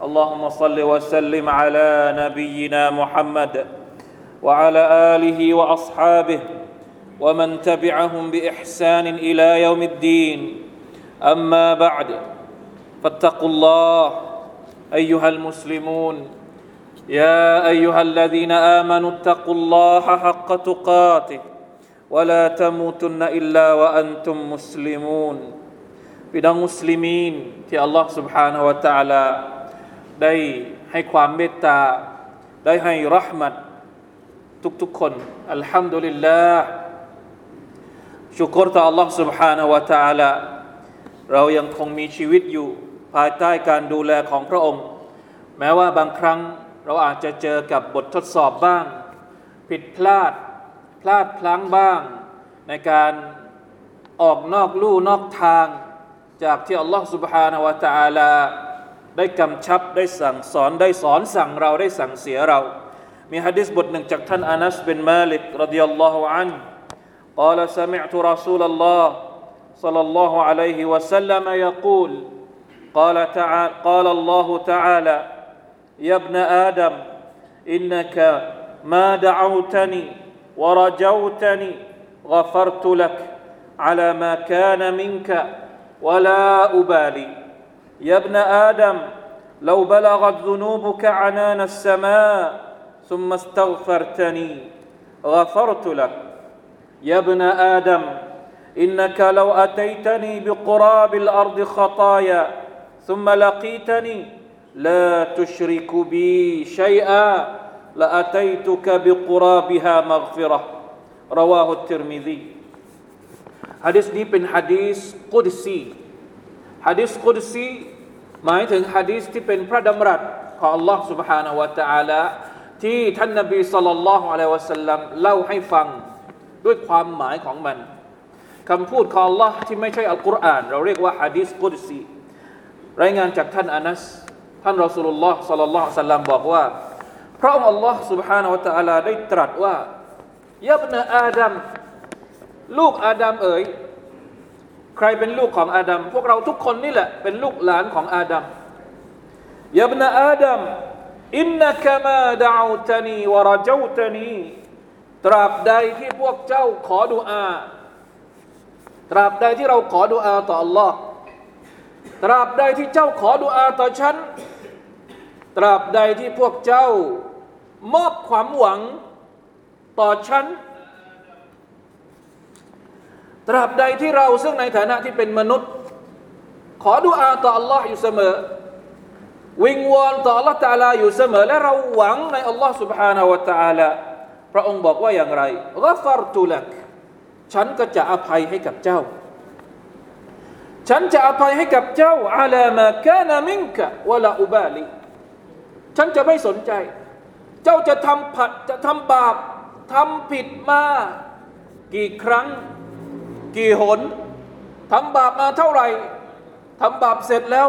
اللهم صل وسلم على نبينا محمد وعلى آله وأصحابه ومن تبعهم بإحسان إلى يوم الدين. أما بعد فاتقوا الله أيها المسلمون. يا أيها الذين آمنوا اتقوا الله حق تقاته ولا تموتن إلا وأنتم مسلمون. بدا مسلمين في الله سبحانه وتعالى ได้ให้ความเมตตา ได้ให้รหมัดทุกๆคนอัลฮัมดุลิลลาห์ชุกรต่อ Allah سبحانه และ تعالى เรายังคงมีชีวิตอยู่ ภายใต้การดูแลของพระองค์ แม้ว่าบางครั้งเราอาจจะเจอกับบททดสอบบ้าง ผิดพลาด พลาดพลั้งบ้าง ในการออกนอกลู่นอกทางจากที่อัลลอฮ์ سبحانه และ تعالى ได้กำชับได้สั่งสอนได้สอนสั่งเราได้สั่งเสียเรา มีฮะดิษบทหนึ่งจากท่านอานัสบินมาลิกรดิยัลลอฮุอัน قال سمعت رسول الله صلى الله عليه وسلم يقول قال تعالى قال الله تعالى يا ابن آدم إنك ما دعوتني ورجوتني غفرت لك على ما كان منك ولا أبالي يا ابن آدم لو بلغت ذنوبك عنان السماء ثم استغفرتني غفرت لك يا ابن آدم إنك لو أتيتني بقراب الأرض خطايا ثم لقيتني لا تشرك بي شيئا لأتيتك بقرابها مغفرة رواه الترمذي ฮะดิษนี้เป็นฮะดิษกุดซี ฮะดิษกุดซีหมายถึงฮะดิษที่เป็นพระดำรัสของ Allah سبحانه และ تعالى ที่ท่านนบีสัลลัลลอฮุอะลัยฮิวะสัลลัมเล่าให้ฟังด้วยความหมายของมันคำพูดของ Allah ที่ไม่ใช่อัลกุรอานเราเรียกว่าฮะดิษกุดซีรายงานจากท่านอานัสท่านรอสูลุลลอฮ์สัลลัลลอฮุอะลัยฮิวะสัลลัมบอกว่าพระองค์ Allah سبحانه และ تعالى ได้ตรัสว่ายับนะอาดัมลูกอาดัมเอ๋ย ใครเป็นลูกของอาดัมพวกเราทุกคนนี่แหละเป็นลูกหลานของอาดัมยาบนาอาดัมอินนักมาดาอูตานีวรเจาตานีตราบใดที่พวกเจ้าขอดุอาตราบใดที่เราขอดุอาต่อ Allah ตราบใดที่เจ้าขอดุอาต่อฉัน ตราบใดที่พวกเจ้ามอบความหวังต่อฉัน ตราบใดที่เราซึ่งในฐานะที่เป็นมนุษย์ ขอดุอาต่อ Allah อยู่เสมอ วิงวอนต่อ Allah ตาลาอยู่เสมอ และเราหวังใน Allah سبحانه และ تعالى พระองค์บอกว่าอย่างไรกัฟรตุลักฉันก็จะอภัยให้กับเจ้า ฉันจะอภัยให้กับเจ้าอาลามากานามิงกะวะลาอุบาลีฉันจะไม่สนใจ เจ้าจะทำผัดจะทำบาปทำผิดมา กี่ครั้ง กี่หนทำบาปมาเท่าไหร่ทำบาปเสร็จแล้ว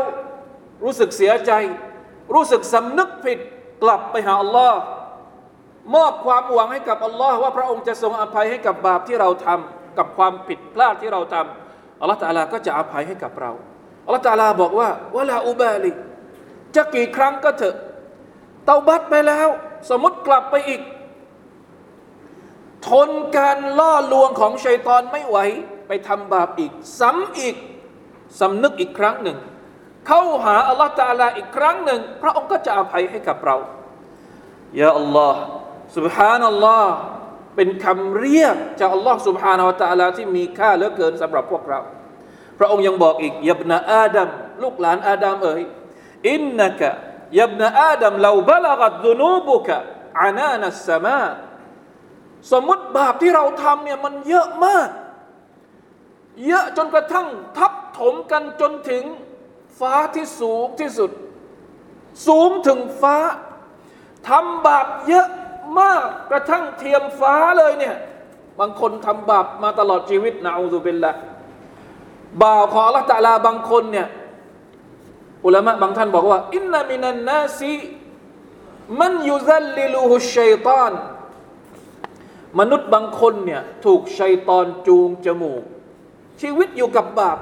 รู้สึกเสียใจ รู้สึกสำนึกผิดกลับไปหาอัลลอฮ์มอบความหวังให้กับอัลลอฮ์ว่าพระองค์จะทรงอภัยให้กับบาปที่เราทำกับความผิดพลาดที่เราทำอัลลอฮ์ตาลาก็จะอภัยให้กับเราอัลลอฮ์ตาลาบอกว่าวะลาอุบาลิจะกี่ครั้งก็เถอะ เตาบัตไปแล้ว สมมติกลับไปอีก ทนการล่อลวงของชัยตอนไม่ไหว ไปทำบาปอีกซ้ำอีกสำนึกอีกครั้งหนึ่ง เข้าหาอัลลอฮฺตาลาอีกครั้งหนึ่ง พระองค์ก็จะอภัยให้กับเรายาอัลลอฮ์ سبحان อัลลอฮ์เป็นคำเรียกจากอัลลอฮ์ سبحانه และ تعالى ที่มีค่าเหลือเกินสำหรับพวกเรา พระองค์ยังบอกอีกยับนาอาดัมลูกหลานอาดัมเอ๋ยอินนักยับนาอาดัมเราบลกัดดุนูบุกะอานานัสสมาสมมติบาปที่เราทำเนี่ยมันเยอะมาก เยอะจนกระทั่งทับถมกันจนถึงฟ้าที่สูงที่สุด สูงถึงฟ้าทำบาปเยอะมากกระทั่งเทียมฟ้าเลยเนี่ยบางคนทำบาปมาตลอดชีวิตนะอูซุบิลละบ่าวของอัลลอฮฺตะลาบางคนเนี่ยอุลามะบางท่านบอกว่าอินนามินันนาซีมันยุซัลลิลูฮุชัยตานมนุษย์บางคนเนี่ยถูกชัยตอนจูงจมูก ชีวิตอยู่กับบาป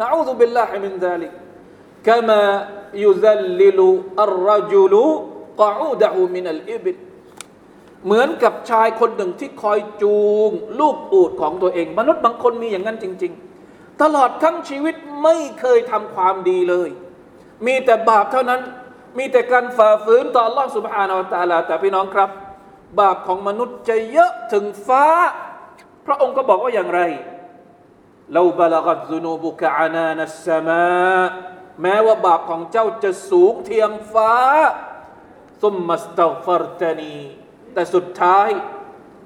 نعوذ بالله من ذلك كما يذلل الرجل قعوده من الإبلเหมือนกับชายคนหนึ่งที่คอยจูง ลูกอูดของตัวเอง มนุษย์บางคนมีอย่างนั้นจริง ๆ ตลอดทั้งชีวิตไม่เคยทำความดีเลย มีแต่บาปเท่านั้น มีแต่การฝ่าฝืนต่อ อัลลอฮ์ سبحانه อฮฺแต่พี่น้องครับ บาปของมนุษย์จะเยอะถึงฟ้า พระองค์ก็บอกว่าอย่างไร เราบาลกัตซุนูบุกะอานานัสมาแม้ว่าบาปของเจ้าจะสูงเทียมฟ้าซุมมัสตัฟรตานีแต่สุดท้าย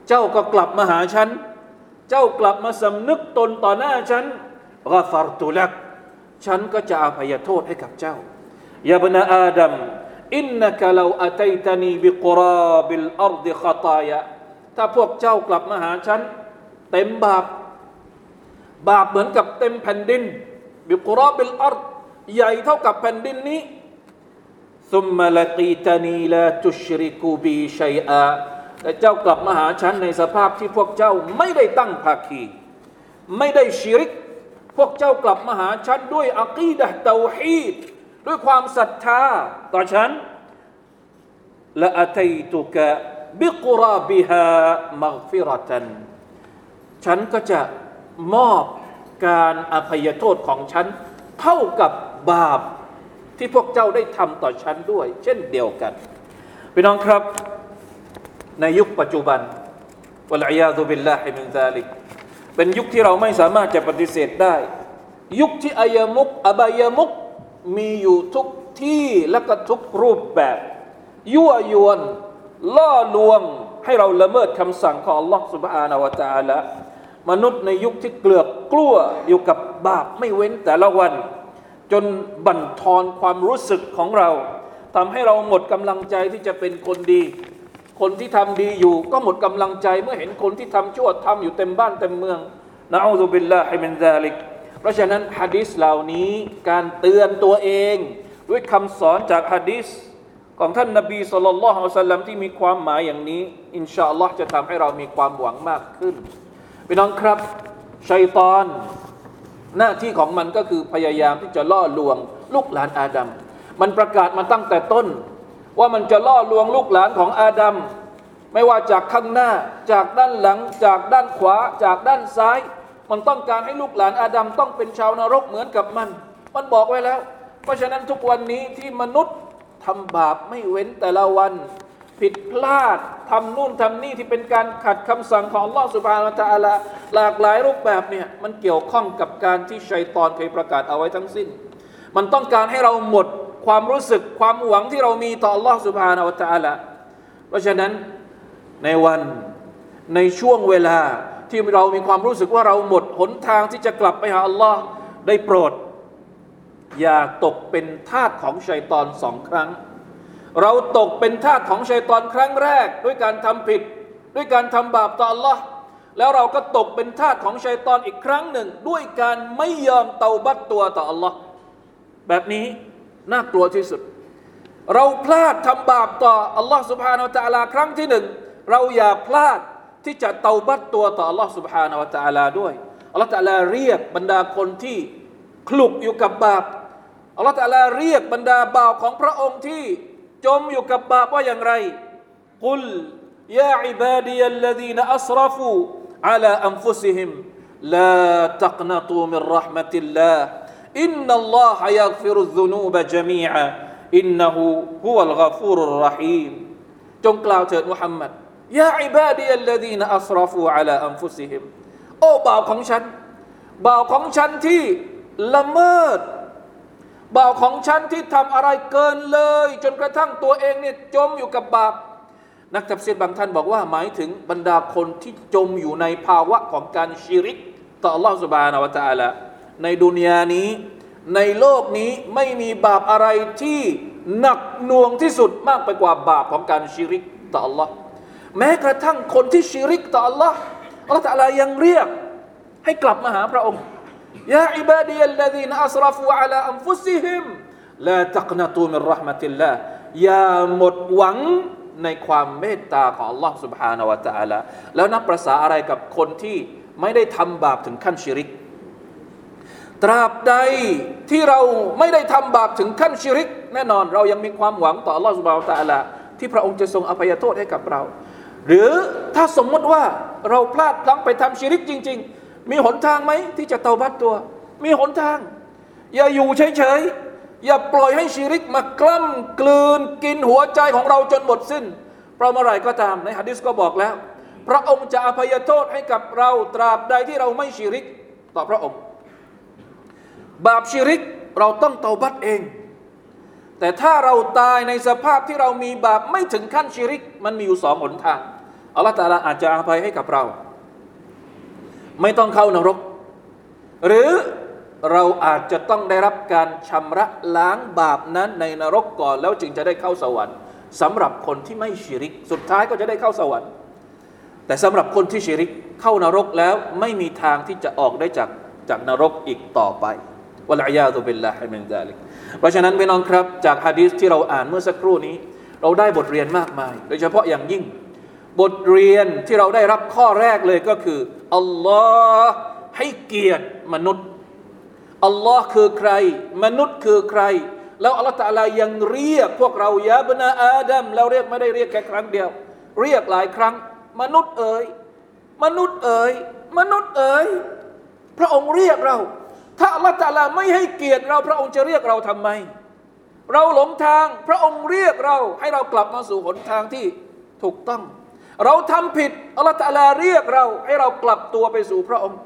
เจ้าก็กลับมาหาฉัน เจ้ากลับมาสำนึกตนต่อหน้าฉันกฟารตุลักฉันก็จะอภัยโทษให้กับเจ้าيا ابن آدم إنك لو أتيتني بقراب الأرض خطاياถ้าพวกเจ้ากลับมาหาฉัน เต็มบาป บาปเหมือนกับเต็มแผ่นดิน بقراب الأرضใหญ่เท่ากับแผ่นดินนี้ثم لقيتني لا تشرك بي شيئاแต่เจ้ากลับมาหาฉันในสภาพที่พวกเจ้าไม่ได้ตั้งภาคี ไม่ได้ชิริก พวกเจ้ากลับมาหาฉันด้วยอักีดะเตาฮีดด้วยความศรัทธาต่อฉันละอัตัยตุกะบิกราบิฮามักฟิรตันฉันก็จะ มอบการอภัยโทษของฉัน เท่ากับบาปที่พวกเจ้าได้ทำต่อฉันด้วย เช่นเดียวกันพี่น้องครับในยุคปัจจุบันوالعياذ بالله من ذلكเป็นยุคที่เราไม่สามารถจะปฏิเสธได้ ยุคที่อายมุกอบายมุกมีอยู่ทุกที่และก็ทุกรูปแบบ ยั่วยวน ล่อลวงให้เราละเมิดคำสั่งของ อัลลอฮ์ سبحانه وتعالى มนุษย์ในยุคที่เกลือกกลั้วอยู่กับบาปไม่เว้นแต่ละวัน จนบั่นทอนความรู้สึกของเราทำให้เราหมดกำลังใจที่จะเป็นคนดี คนที่ทำดีอยู่ ก็หมดกำลังใจเมื่อเห็นคนที่ทำชั่วทำอยู่เต็มบ้านเต็มเมืองนะอูซุบิลลาฮิมินซาลิก เพราะฉะนั้นฮะดิษเหล่านี้การเตือนตัวเอง ด้วยคำสอนจากฮะดิษของท่านนบีสุลต่านละฮ์สัลลัมที่มีความหมายอย่างนี้ อินชาอัลลอฮ์จะทำให้เรามีความหวังมากขึ้น พี่น้องครับชัยตอน หน้าที่ของมันก็คือพยายามที่จะล่อลวงลูกหลานอาดัมมันประกาศมาตั้งแต่ต้น ว่ามันจะล่อลวงลูกหลานของอาดัมไม่ว่าจากข้างหน้าจากด้านหลัง จากด้านขวา จากด้านซ้าย มันต้องการให้ลูกหลานอาดัมต้องเป็นชาวนรกเหมือนกับมัน มันบอกไว้แล้ว เพราะฉะนั้นทุกวันนี้ที่มนุษย์ทำบาปไม่เว้นแต่ละวัน ผิดพลาดทำนู่นทำนี่ที่เป็นการขัดคำสั่งของลอสุบานตะอาลาหลากหลายรูปแบบเนี่ยมันเกี่ยวข้องกับการที่ชัยตอนเคยประกาศเอาไว้ทั้งสิ้น มันต้องการให้เราหมดความรู้สึกความหวังที่เรามีต่อลอสุบานตะอาลาเพราะฉะนั้นในวันในช่วงเวลาที่เรามีความรู้สึกว่าเราหมดหนทางที่จะกลับไปหาอัลลอฮ์ได้โปรด อย่าตกเป็นทาสของชัยตอนสองครั้ง เราตกเป็นทาสของชัยตอนครั้งแรก ด้วยการทำผิด ด้วยการทำบาปต่อ Allah แล้วเราก็ตกเป็นทาสของชัยตอนอีกครั้งหนึ่ง ด้วยการไม่ยอมเตาบัตตัวต่อ Allah แบบนี้น่ากลัวที่สุด เราพลาดทำบาปต่อ Allah سبحانه และ تعالى ครั้งที่หนึ่ง เราอย่าพลาดที่จะเตาบัตตัวต่อ Allah سبحانه และ تعالى ด้วย Allah تعالى เรียกบรรดาคนที่คลุกอยู่กับบาป Allah تعالى เรียกบรรดาบ่าวของพระองค์ที่ จมอยู่กับบาปว่าอย่างไรกุลยาอิบาดียัลลดีนอัสรฟูอัลาอันฟุซิฮิมلا تقنطوا من رحمة الله إن الله يغفر الذنوب جميعا إنه هو الغفور الرحيمจงกล่าวเถิดมุฮัมมัดيا عبادي الذين أسرفوا على أنفسهمโอ้บ่าวของฉันบ่าวของฉันที่ละเมิด บ่าวของฉันที่ทำอะไรเกินเลย จนกระทั่งตัวเองเนี่ยจมอยู่กับบาปนักตัฟซีรบางท่านบอกว่าหมายถึงบรรดาคนที่จมอยู่ในภาวะของการชิริกต่อ Allah سبحانه และ تعالى ในดุนยานี้ ในโลกนี้ไม่มีบาปอะไรที่หนักหน่วงที่สุดมากไปกว่าบาปของการชิริกต่อ Allah แม้กระทั่งคนที่ชิริกต่อ Allah อัลลอฮฺตะลายังเรียกให้กลับมาหาพระองค์ ยาอิบาดียัลลดีนอัสรฟูอัลาอัมฟุซิฮิมลาตักนตูมินรหมติลลาอย่าหมดหวังในความเมตตาของ Allah سبحانه และ تعالى แล้วนับประษาอะไรกับคนที่ไม่ได้ทำบาปถึงขั้นชิริก ตราบใดที่เราไม่ได้ทำบาปถึงขั้นชิริก แน่นอนเรายังมีความหวังต่อ Allah سبحانه และ تعالى ที่พระองค์จะทรงอภัยโทษให้กับเรา หรือถ้าสมมติว่าเราพลาดพลั้งไปทำชิริกจริง ๆ มีหนทางไหมที่จะเตาบัตตัว มีหนทาง อย่าอยู่เฉยๆ อย่าปล่อยให้ชีริกมากล้ำกลืนกินหัวใจของเราจนหมดสิ้น เพราะเมื่อไรก็ตามในฮะดิษก็บอกแล้ว พระองค์จะอภัยโทษให้กับเราตราบใดที่เราไม่ชีริก ต่อพระองค์ บาปชีริกเราต้องเตาบัตเอง แต่ถ้าเราตายในสภาพที่เรามีบาปไม่ถึงขั้นชีริก มันมีอยู่สองหนทางอัลลอฮฺตาลาอาจจะอภัยให้กับเรา ไม่ต้องเข้านรก หรือเราอาจจะต้องได้รับการชำระล้างบาปนั้นในนรกก่อนแล้วจึงจะได้เข้าสวรรค์สำหรับคนที่ไม่ชิริก สุดท้ายก็จะได้เข้าสวรรค์ แต่สำหรับคนที่ชิริกเข้านรกแล้วไม่มีทางที่จะออกได้จากจากนรกอีกต่อไปوالعياذ بالله من ذلكเพราะฉะนั้นพี่น้องครับจากฮะดีษที่เราอ่านเมื่อสักครู่นี้ เราได้บทเรียนมากมาย โดยเฉพาะอย่างยิ่ง บทเรียนที่เราได้รับข้อแรกเลยก็คือ อัลลอฮ์ให้เกียรติมนุษย์อัลลอฮ์คือใคร มนุษย์คือใคร แล้วอัลลอฮ์ตะลายังเรียกพวกเรายาบนาอาดัมเราเรียกไม่ได้เรียกแค่ครั้งเดียว เรียกหลายครั้ง มนุษย์เอ๋ยมนุษย์เอ๋ยมนุษย์เอ๋ยพระองค์เรียกเรา ถ้าอัลลอฮ์ตะลาไม่ให้เกียรติเรา พระองค์จะเรียกเราทำไม เราหลงทางพระองค์เรียกเรา ให้เรากลับมาสู่หนทางที่ถูกต้อง เราทำผิดอัลลอฮ์ตะลาเรียกเรา ให้เรากลับตัวไปสู่พระองค์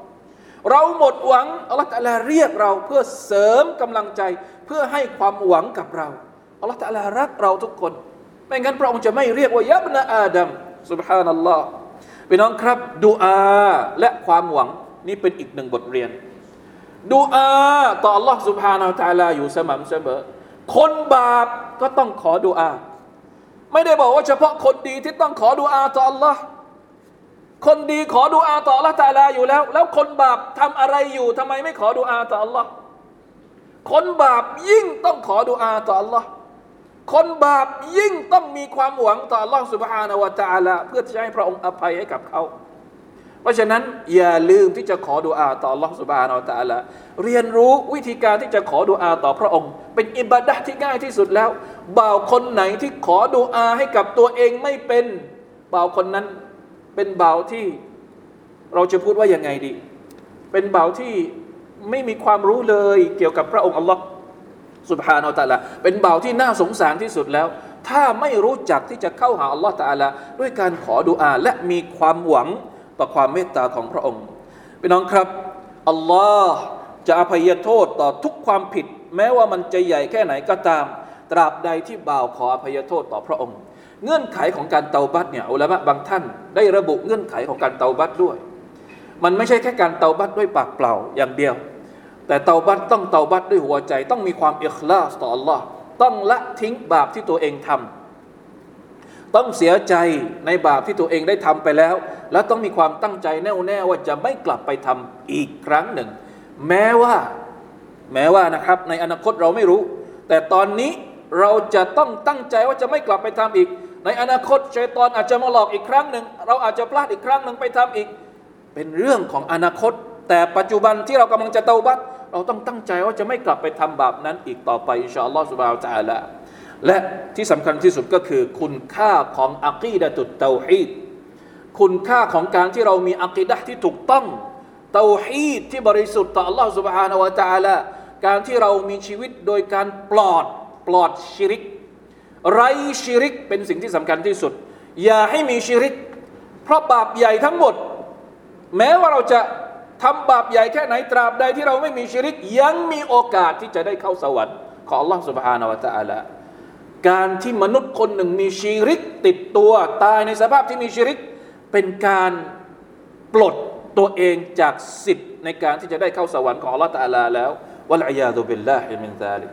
เราหมดหวังอัลลอฮฺตะลาเรียกเราเพื่อเสริมกำลังใจเพื่อให้ความหวังกับเราอัลลอฮฺตะลารักเราทุกคน ไม่งั้นพระองค์จะไม่เรียกว่ายับนะอาดัมสุบฮานัลลอฮ์พี่น้องครับดูอาและความหวังนี่เป็นอีกหนึ่งบทเรียนดูอาต่อ Allah سبحانه และ تعالى อยู่สม่ำเสมอ คนบาปก็ต้องขอดูอา ไม่ได้บอกว่าเฉพาะคนดีที่ต้องขอดูอาต่อ Allah คนดีขอดุอาต่อละตาลาอยู่แล้ว แล้วคนบาปทำอะไรอยู่ทำไมไม่ขอดุอาต่อ Allah คนบาปยิ่งต้องขอดุอาต่อ Allah คนบาปยิ่งต้องมีความหวังต่อ Allah سبحانه และ تعالى เพื่อจะให้พระองค์อภัยให้กับเขา เพราะฉะนั้นอย่าลืมที่จะขอดุอาต่อ Allah سبحانه และ تعالى เรียนรู้วิธีการที่จะขอดุอาต่อพระองค์ เป็นอิบาดะที่ง่ายที่สุดแล้ว บ่าวคนไหนที่ขอดุอาให้กับตัวเองไม่เป็นบ่าวคนนั้นเป็นบ่าวที่เราจะพูดว่ายังไงดี เป็นบ่าวที่ไม่มีความรู้เลยเกี่ยวกับพระองค์อัลลอฮ์สุบฮานาอัลลอฮ์เป็นบ่าวที่น่าสงสารที่สุดแล้ว ถ้าไม่รู้จักที่จะเข้าหาอัลลอฮ์ตาลาด้วยการขอดุอาและมีความหวังต่อความเมตตาของพระองค์พี่น้องครับอัลลอฮ์จะอภัยโทษต่อทุกความผิด แม้ว่ามันจะใหญ่แค่ไหนก็ตาม ตราบใดที่บ่าวขออภัยโทษต่อพระองค์ เงื่อนไขของการเตาบัตเนี่ยอุลามะบางท่าน ได้ระบุเงื่อนไขของการเตาบัตด้วย มันไม่ใช่แค่การเตาบัตด้วยปากเปล่าอย่างเดียว แต่เตาบัตต้องเตาบัตด้วยหัวใจ ต้องมีความเอิคลาสต่อ Allah ต้องละทิ้งบาปที่ตัวเองทำต้องเสียใจในบาปที่ตัวเองได้ทำไปแล้ว แล้วต้องมีความตั้งใจแน่วแน่ว่าจะไม่กลับไปทำอีกครั้งหนึ่ง แม้ว่าแม้ว่านะครับในอนาคตเราไม่รู้ แต่ตอนนี้ เราจะต้องตั้งใจว่าจะไม่กลับไปทำอีก ในอนาคตชัยตอนอาจจะมาหลอกอีกครั้งหนึ่งเราอาจจะพลาดอีกครั้งหนึ่งไปทำอีก เป็นเรื่องของอนาคต แต่ปัจจุบันที่เรากำลังจะเตาบัตเราต้องตั้งใจว่าจะไม่กลับไปทำบาปนั้นอีกต่อไปอินชาอัลลอฮฺสุบะฮฺตาละและที่สำคัญที่สุดก็คือ คุณค่าของอักีดะตุดเตาฮีดคุณค่าของการที่เรามีอักีดะที่ถูกต้องเตาฮีดที่บริสุทธิ์ต่ออัลลอฮฺสุบะฮฺตาละการที่เรามีชีวิตโดยการปลอด ปลอดชิริกไรชิริกเป็นสิ่งที่สำคัญที่สุด อย่าให้มีชิริก เพราะบาปใหญ่ทั้งหมด แม้ว่าเราจะทำบาปใหญ่แค่ไหนตราบใดที่เราไม่มีชิริก ยังมีโอกาสที่จะได้เข้าสวรรค์ของ Allah سبحانه และ تعالى การที่มนุษย์คนหนึ่งมีชีริก ติดตัวตายในสภาพที่มีชีริก เป็นการปลดตัวเองจากสิทธิ์ในการที่จะได้เข้าสวรรค์ของ Allah ตาลาแล้ว والعياذ بالله من ذلك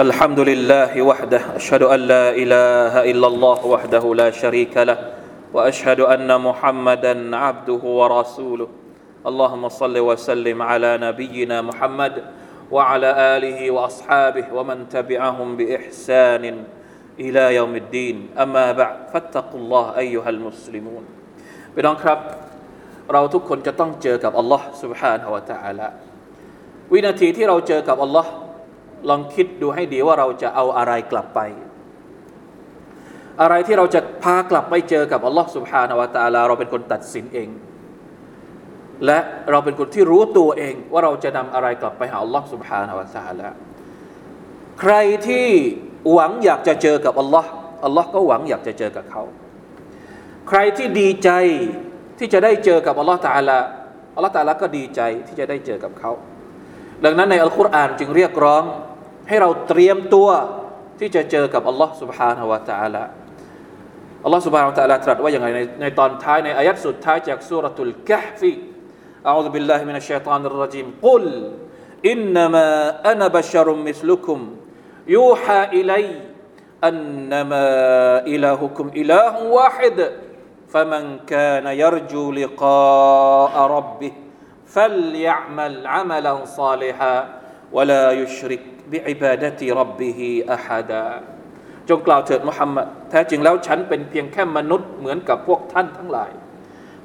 الحمد لله وحده أشهد أن لا إله إلا الله وحده لا شريك له وأشهد أن محمدا عبده ورسوله اللهم صل وسلم على نبينا محمد وعلى آله وأصحابه ومن تبعهم بإحسان إلى يوم الدين أما بعد فاتقوا الله أيها المسلمون ไปน้องครับ الله سبحانه وتعالى วินาทีที่เราเจอกับอัลลอฮ์ ลองคิดดูให้ดีว่าเราจะเอาอะไรกลับไป อะไรที่เราจะพากลับไปเจอกับอัลลอฮ์สุบฮานาวะตาลาเราเป็นคนตัดสินเอง และเราเป็นคนที่รู้ตัวเองว่าเราจะนำอะไรกลับไปหาอัลลอฮ์สุบฮานาวะตาลาใครที่หวังอยากจะเจอกับอัลลอฮ์อัลลอฮ์ก็หวังอยากจะเจอกับเขา ใครที่ดีใจที่จะได้เจอกับอัลลอฮ์ตาลาอัลลอฮ์ตาลาก็ดีใจที่จะได้เจอกับเขา ดังนั้นในอัลกุรอานจึงเรียกร้อง ให้เราเตรียมตัวที่จะเจอกับอัลลอฮ์ سبحانه และ تعالى อัลลอฮ์ سبحانه และ تعالى ตรัสว่าอย่างไรในในตอนท้ายในอายัดสุดท้ายจากสุรทูลกะฮฟี أعوذ بالله من الشيطان الرجيم قل إنما أنا بشر مثلكم يوحى إلي أنما إلهكم إله واحد فمن كان يرجو لقاء ربه فليعمل عملا صالحا ولا يشرك บิอิบาดะติรับบิฮิอะฮัดาจงกล่าวเถิดมุฮัมมัดแท้จริงแล้วฉันเป็นเพียงแค่มนุษย์เหมือนกับพวกท่านทั้งหลาย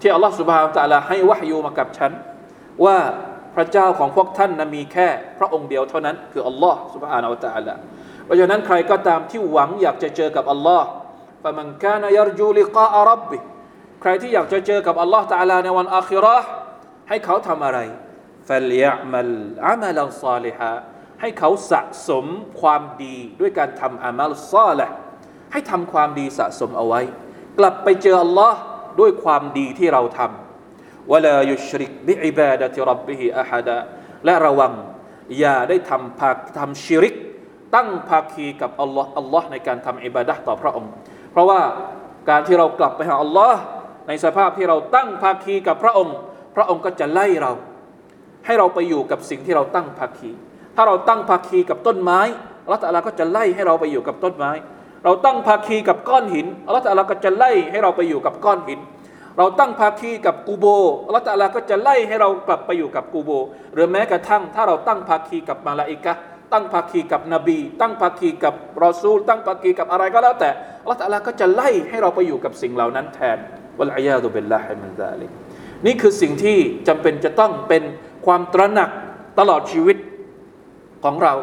ที่อัลลอฮฺสุบฮานตะลาให้วะฮยูมากับฉัน ว่าพระเจ้าของพวกท่านนะมีแค่พระองค์เดียวเท่านั้น คืออัลลอฮฺสุบฮานาอัลตะลาเพราะฉะนั้นใครก็ตามที่หวังอยากจะเจอกับอัลลอฮฺฟะมันกานยรจูลิกาอารับบิใครที่อยากจะเจอกับอัลลอฮฺตะลาในวันอาคิรอให้เขาทำอะไรฟัลยะมัลอามัลซาลฮะ ให้เขาสะสมความดีด้วยการทำอามัลซาลิฮให้ทำความดีสะสมเอาไว้ กลับไปเจออัลลอฮ์ด้วยความดีที่เราทำวลายุชริกบิอิบาดะติรับบิฮิอะฮัดะและระวัง อย่าได้ทำพักทำชิริก ตั้งภาคีกับอัลลอฮ์อัลลอฮ์ในการทำอิบาดะต่อพระองค์ เพราะว่าการที่เรากลับไปหาอัลลอฮ์ในสภาพที่เราตั้งภาคีกับพระองค์ พระองค์ก็จะไล่เรา ให้เราไปอยู่กับสิ่งที่เราตั้งภาคี ถ้าเราตั้งภาคีกับต้นไม้อัลลอฮ์ตะลาก็จะไล่ให้เราไปอยู่กับต้นไม้ เราตั้งภาคีกับก้อนหินอัลลอฮ์ตะลาก็จะไล่ให้เราไปอยู่กับก้อนหิน เราตั้งภาคีกับกูโบอัลลอฮ์ตะลาก็จะไล่ให้เรากลับไปอยู่กับกูโบ หรือแม้กระทั่ง ถ้าเราตั้งภาคีกับมาลาอิกะตั้งภาคีกับนบี ตั้งภาคีกับรอซูล ตั้งภาคีกับอะไรก็แล้วแต่อัลลอฮ์ตะลาก็จะไล่ให้เราไปอยู่กับสิ่งเหล่านั้นแทนวะลัยยาดุบิลลาฮิมินซาลิกนี่คือสิ่งที่จำเป็นจะต้องเป็นความตระหนักตลอดชีวิต ของเรา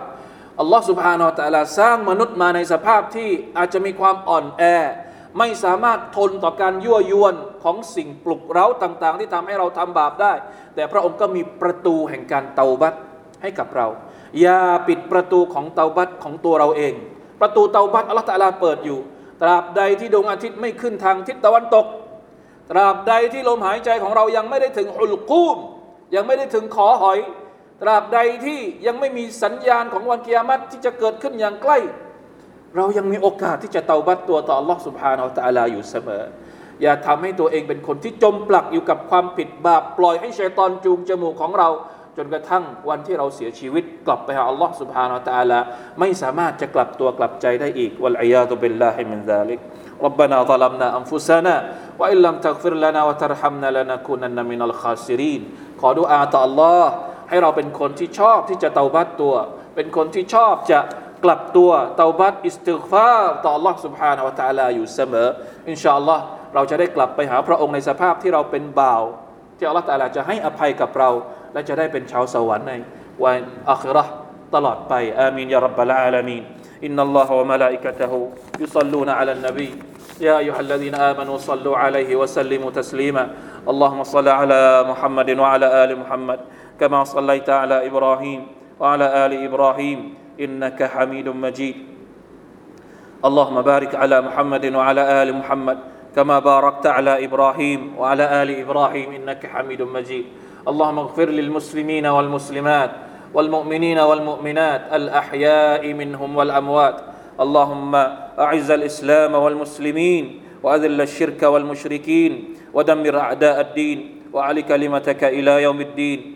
อัลลอฮ์สุบฮานาอัลลอฮ์สร้างมนุษย์มาในสภาพที่อาจจะมีความอ่อนแอ ไม่สามารถทนต่อการยั่วยวนของสิ่งปลุกเร้าต่าง ๆ ที่ทำให้เราทำบาปได้ แต่พระองค์ก็มีประตูแห่งการเตาบัตให้กับเรา อย่าปิดประตูของเตาบัตของตัวเราเอง ประตูเตาบัตอัลลอฮ์ตะลาเปิดอยู่ ตราบใดที่ดวงอาทิตย์ไม่ขึ้นทางทิศตะวันตก ตราบใดที่ลมหายใจของเรายังไม่ได้ถึงอุลกูมยังไม่ได้ถึงขอหอย ตราบใดที่ยังไม่มีสัญญาณของวันกิยามัตที่จะเกิดขึ้นอย่างใกล้ เรายังมีโอกาสที่จะเตาบัตตัวต่อ Allah سبحانه และ تعالى อยู่เสมอ อย่าทำให้ตัวเองเป็นคนที่จมปลักอยู่กับความผิดบาป ปล่อยให้ชัยตอนจูงจมูกของเรา จนกระทั่งวันที่เราเสียชีวิต กลับไปหา Allah سبحانه และ تعالى ไม่สามารถจะกลับตัวกลับใจได้อีกวัลอียาตุบิลลาฮิมินซาลิก ربنا ظلمنا أنفسنا وإن لم تغفر لنا وترحمنا لنكونن من الخاسرين ขอดุอาต่อ Allah ให้เราเป็นคนที่ชอบที่จะเตาบัตตัว เป็นคนที่ชอบจะกลับตัวเตาบัตอิสติฆฟาร์ต่อ Allah سبحانه และ تعالى อยู่เสมออินชาอัลลอฮ์เราจะได้กลับไปหาพระองค์ในสภาพที่เราเป็นบ่าว ที่ Allah تعالى จะให้อภัยกับเรา และจะได้เป็นชาวสวรรค์ในวันอัคราตลอดไปอามีนยารับบะลอาลามีน إن الله وملائكته يصلون على النبي يا أيها الذين آمنوا صلوا عليه وسلموا تسليما اللهم صل على محمد وعلى آل محمد كما صليت على إبراهيم وعلى آل إبراهيم إنك حميد مجيد. اللهم بارك على محمد وعلى آل محمد كما باركت على إبراهيم وعلى آل إبراهيم إنك حميد مجيد. اللهم اغفر للمسلمين والمسلمات والمؤمنين والمؤمنات الأحياء منهم والأموات. اللهم أعز الإسلام والمسلمين وأذل الشرك والمشركين ودمر أعداء الدين وعلي كلمتك إلى يوم الدين.